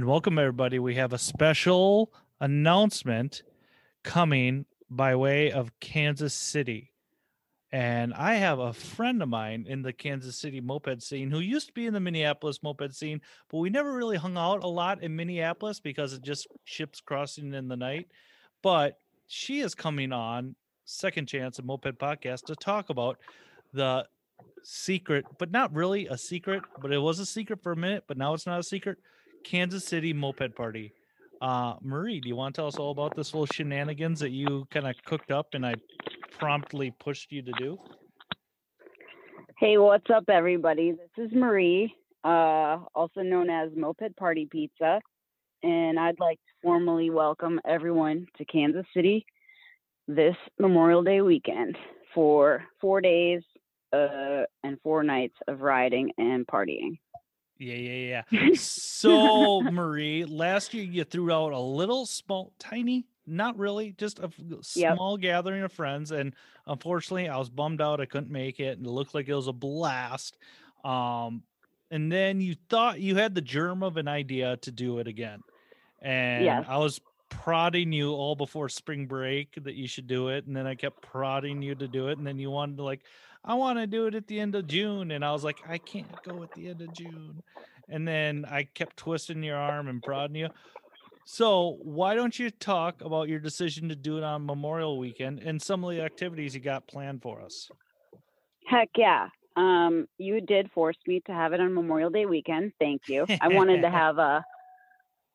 and welcome everybody. We have a special announcement coming by way of Kansas City. And I have a friend of mine in the Kansas City moped scene who used to be in the Minneapolis moped scene, but we never really hung out a lot in Minneapolis because it just ships crossing in the night. But she is coming on Second Chance, a moped podcast, to talk about the secret, but not really a secret, but it was a secret for a minute, but now it's not a secret. Kansas City Moped Party. Uh, Marie, do you want to tell us all about this little shenanigans that you kind of cooked up and I promptly pushed you to do? Hey, what's up, everybody? This is Marie, uh, also known as Moped Party Pizza, and I'd like to formally welcome everyone to Kansas City this Memorial Day weekend for four days uh, and four nights of riding and partying. Yeah, yeah, yeah. So, Marie, last year you threw out a little small, tiny, not really, just a Yep. small gathering of friends. And unfortunately, I was bummed out. I couldn't make it. And it looked like it was a blast. Um, and then you thought you had the germ of an idea to do it again. And Yes. I was prodding you all before spring break that you should do it. And then I kept prodding you to do it. And then you wanted to, like, I want to do it at the end of June. And I was like, I can't go at the end of June. And then I kept twisting your arm and prodding you. So why don't you talk about your decision to do it on Memorial Weekend and some of the activities you got planned for us? Heck yeah. Um, you did force me to have it on Memorial Day weekend. Thank you. I wanted to have a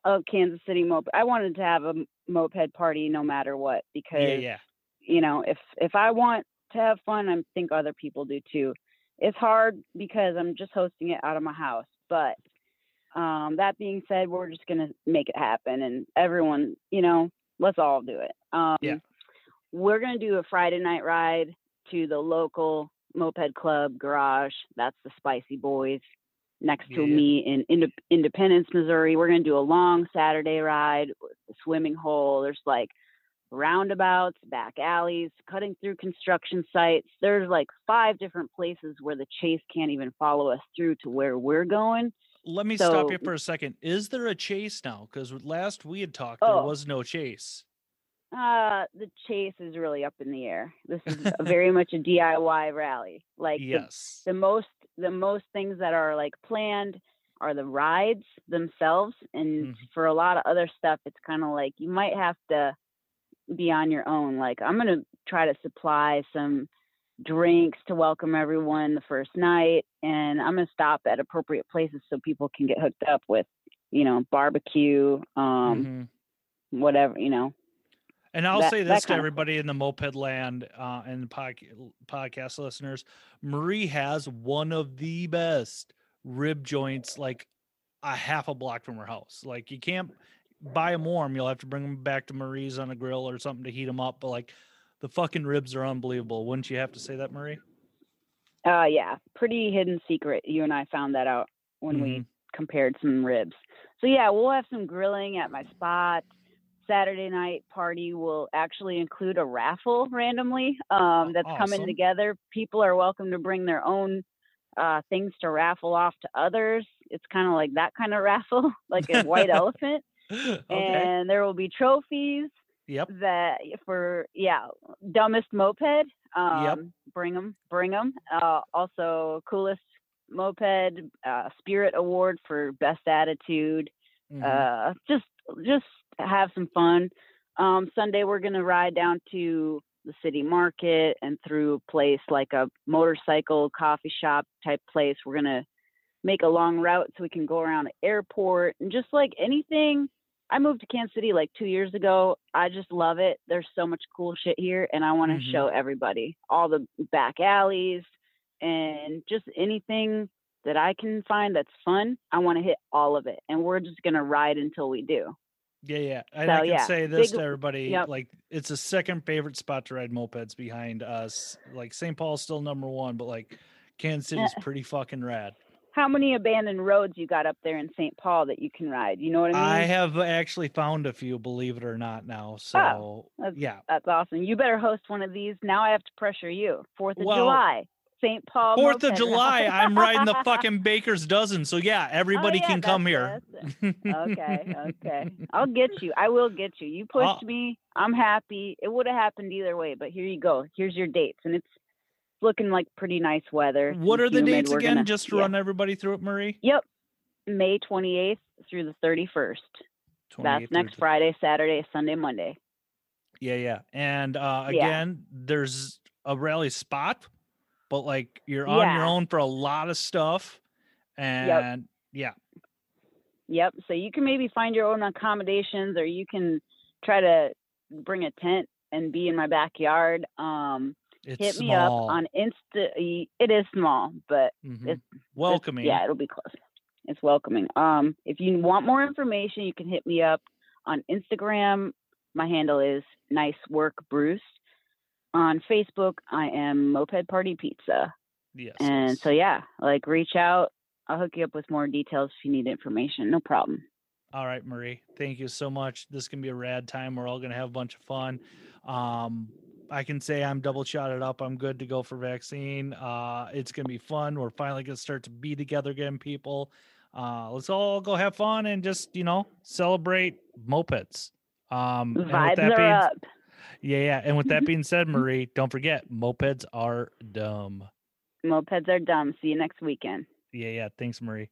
a Kansas City moped. I wanted to have a moped party no matter what because Yeah, yeah. you know if if I want to have fun, I think other people do too. It's hard because I'm just hosting it out of my house, but um, that being said, we're just gonna make it happen, and everyone, you know, let's all do it. Um, Yeah. We're gonna do a Friday night ride to the local moped club garage. That's the Spicy Boys next to Yeah. me in Inde- Independence, Missouri. We're gonna do a long Saturday ride with the swimming hole. There's like roundabouts, back alleys, cutting through construction sites. There's like five different places where the chase can't even follow us through to where we're going. Let me stop you for a second. Is there a chase now? Because last we had talked, there Oh. was no chase. Uh, the chase is really up in the air. This is a very much a DIY rally. Like the yes. the most the most things that are like planned are the rides themselves and Mhm. for a lot of other stuff it's kind of like you might have to be on your own like i'm going to try to supply some drinks to welcome everyone the first night and i'm going to stop at appropriate places so people can get hooked up with you know barbecue um Mhm. whatever you know And I'll that- say this to everybody in the moped land uh, and podca- podcast listeners: Marie has one of the best rib joints, like a half a block from her house. Like you can't buy them warm; you'll have to bring them back to Marie's on a grill or something to heat them up. But like the fucking ribs are unbelievable. Wouldn't you have to say that, Marie? uh yeah pretty hidden secret you and i found that out when we Mhm. compared some ribs. So yeah, we'll have some grilling at my spot. Saturday night party will actually include a raffle randomly um, that's coming together. People are welcome to bring their own uh, things to raffle off to others. It's kind of like that kind of raffle, like a white elephant. okay. And there will be trophies Yep. that for yeah dumbest moped um bring them bring them uh also coolest moped uh spirit award for best attitude Mhm. uh just just have some fun um sunday we're gonna ride down to the city market and through a place like a motorcycle coffee shop type place we're gonna make a long route so we can go around the airport and just like anything I moved to Kansas City like two years ago. I just love it. There's so much cool shit here, and I want to Mhm. show everybody all the back alleys and just anything that I can find that's fun. I want to hit all of it, and we're just gonna ride until we do. Yeah, yeah. And So, I can yeah, say this big- to everybody: yep. like, it's a second favorite spot to ride mopeds behind us. Like, St. Paul's still number one, but like, Kansas City's pretty fucking rad. How many abandoned roads you got up there in St. Paul that you can ride? You know what I mean? I have actually found a few, believe it or not, now. Oh, so, Oh, that's- yeah. That's awesome. You better host one of these. Now I have to pressure you. Fourth of Well, July. St. Paul. Fourth of July. I'm riding the fucking baker's dozen. So yeah, everybody Oh, yeah, can come here. okay, okay. I'll get you. I will get you. You pushed me. I'm happy. It would have happened either way, but here you go. Here's your dates, and it's looking like pretty nice weather. What are the dates We're again? gonna- just to yeah. run everybody through it, Marie. Yep, May 28th through the 31st. That's next Friday, Saturday, Sunday, Monday. Yeah, yeah. And uh Yeah. again, there's a rally spot, but like you're on your own for a lot of stuff. And yeah, Yep. So you can maybe find your own accommodations, or you can try to bring a tent and be in my backyard. Um, it's hit me small. up on Insta. It is small, but Mhm. it's- welcoming. yeah, it'll be close. It's welcoming. Um, if you want more information, you can hit me up on Instagram. My handle is Nice Work Bruce. On Facebook, I am Moped Party Pizza. Yes. And yes. so yeah, like reach out. I'll hook you up with more details if you need information. No problem. All right, Marie. Thank you so much. This can be a rad time. We're all gonna have a bunch of fun. Um, I can say I'm double shotted up. I'm good to go for vaccine. Uh, it's gonna be fun. We're finally gonna start to be together again, people. Uh, let's all go have fun and just you know celebrate mopeds. Um, Vibes are being- up. Yeah, yeah. And with that being said, Marie, don't forget mopeds are dumb. Mopeds are dumb. See you next weekend. Yeah, yeah. Thanks, Marie.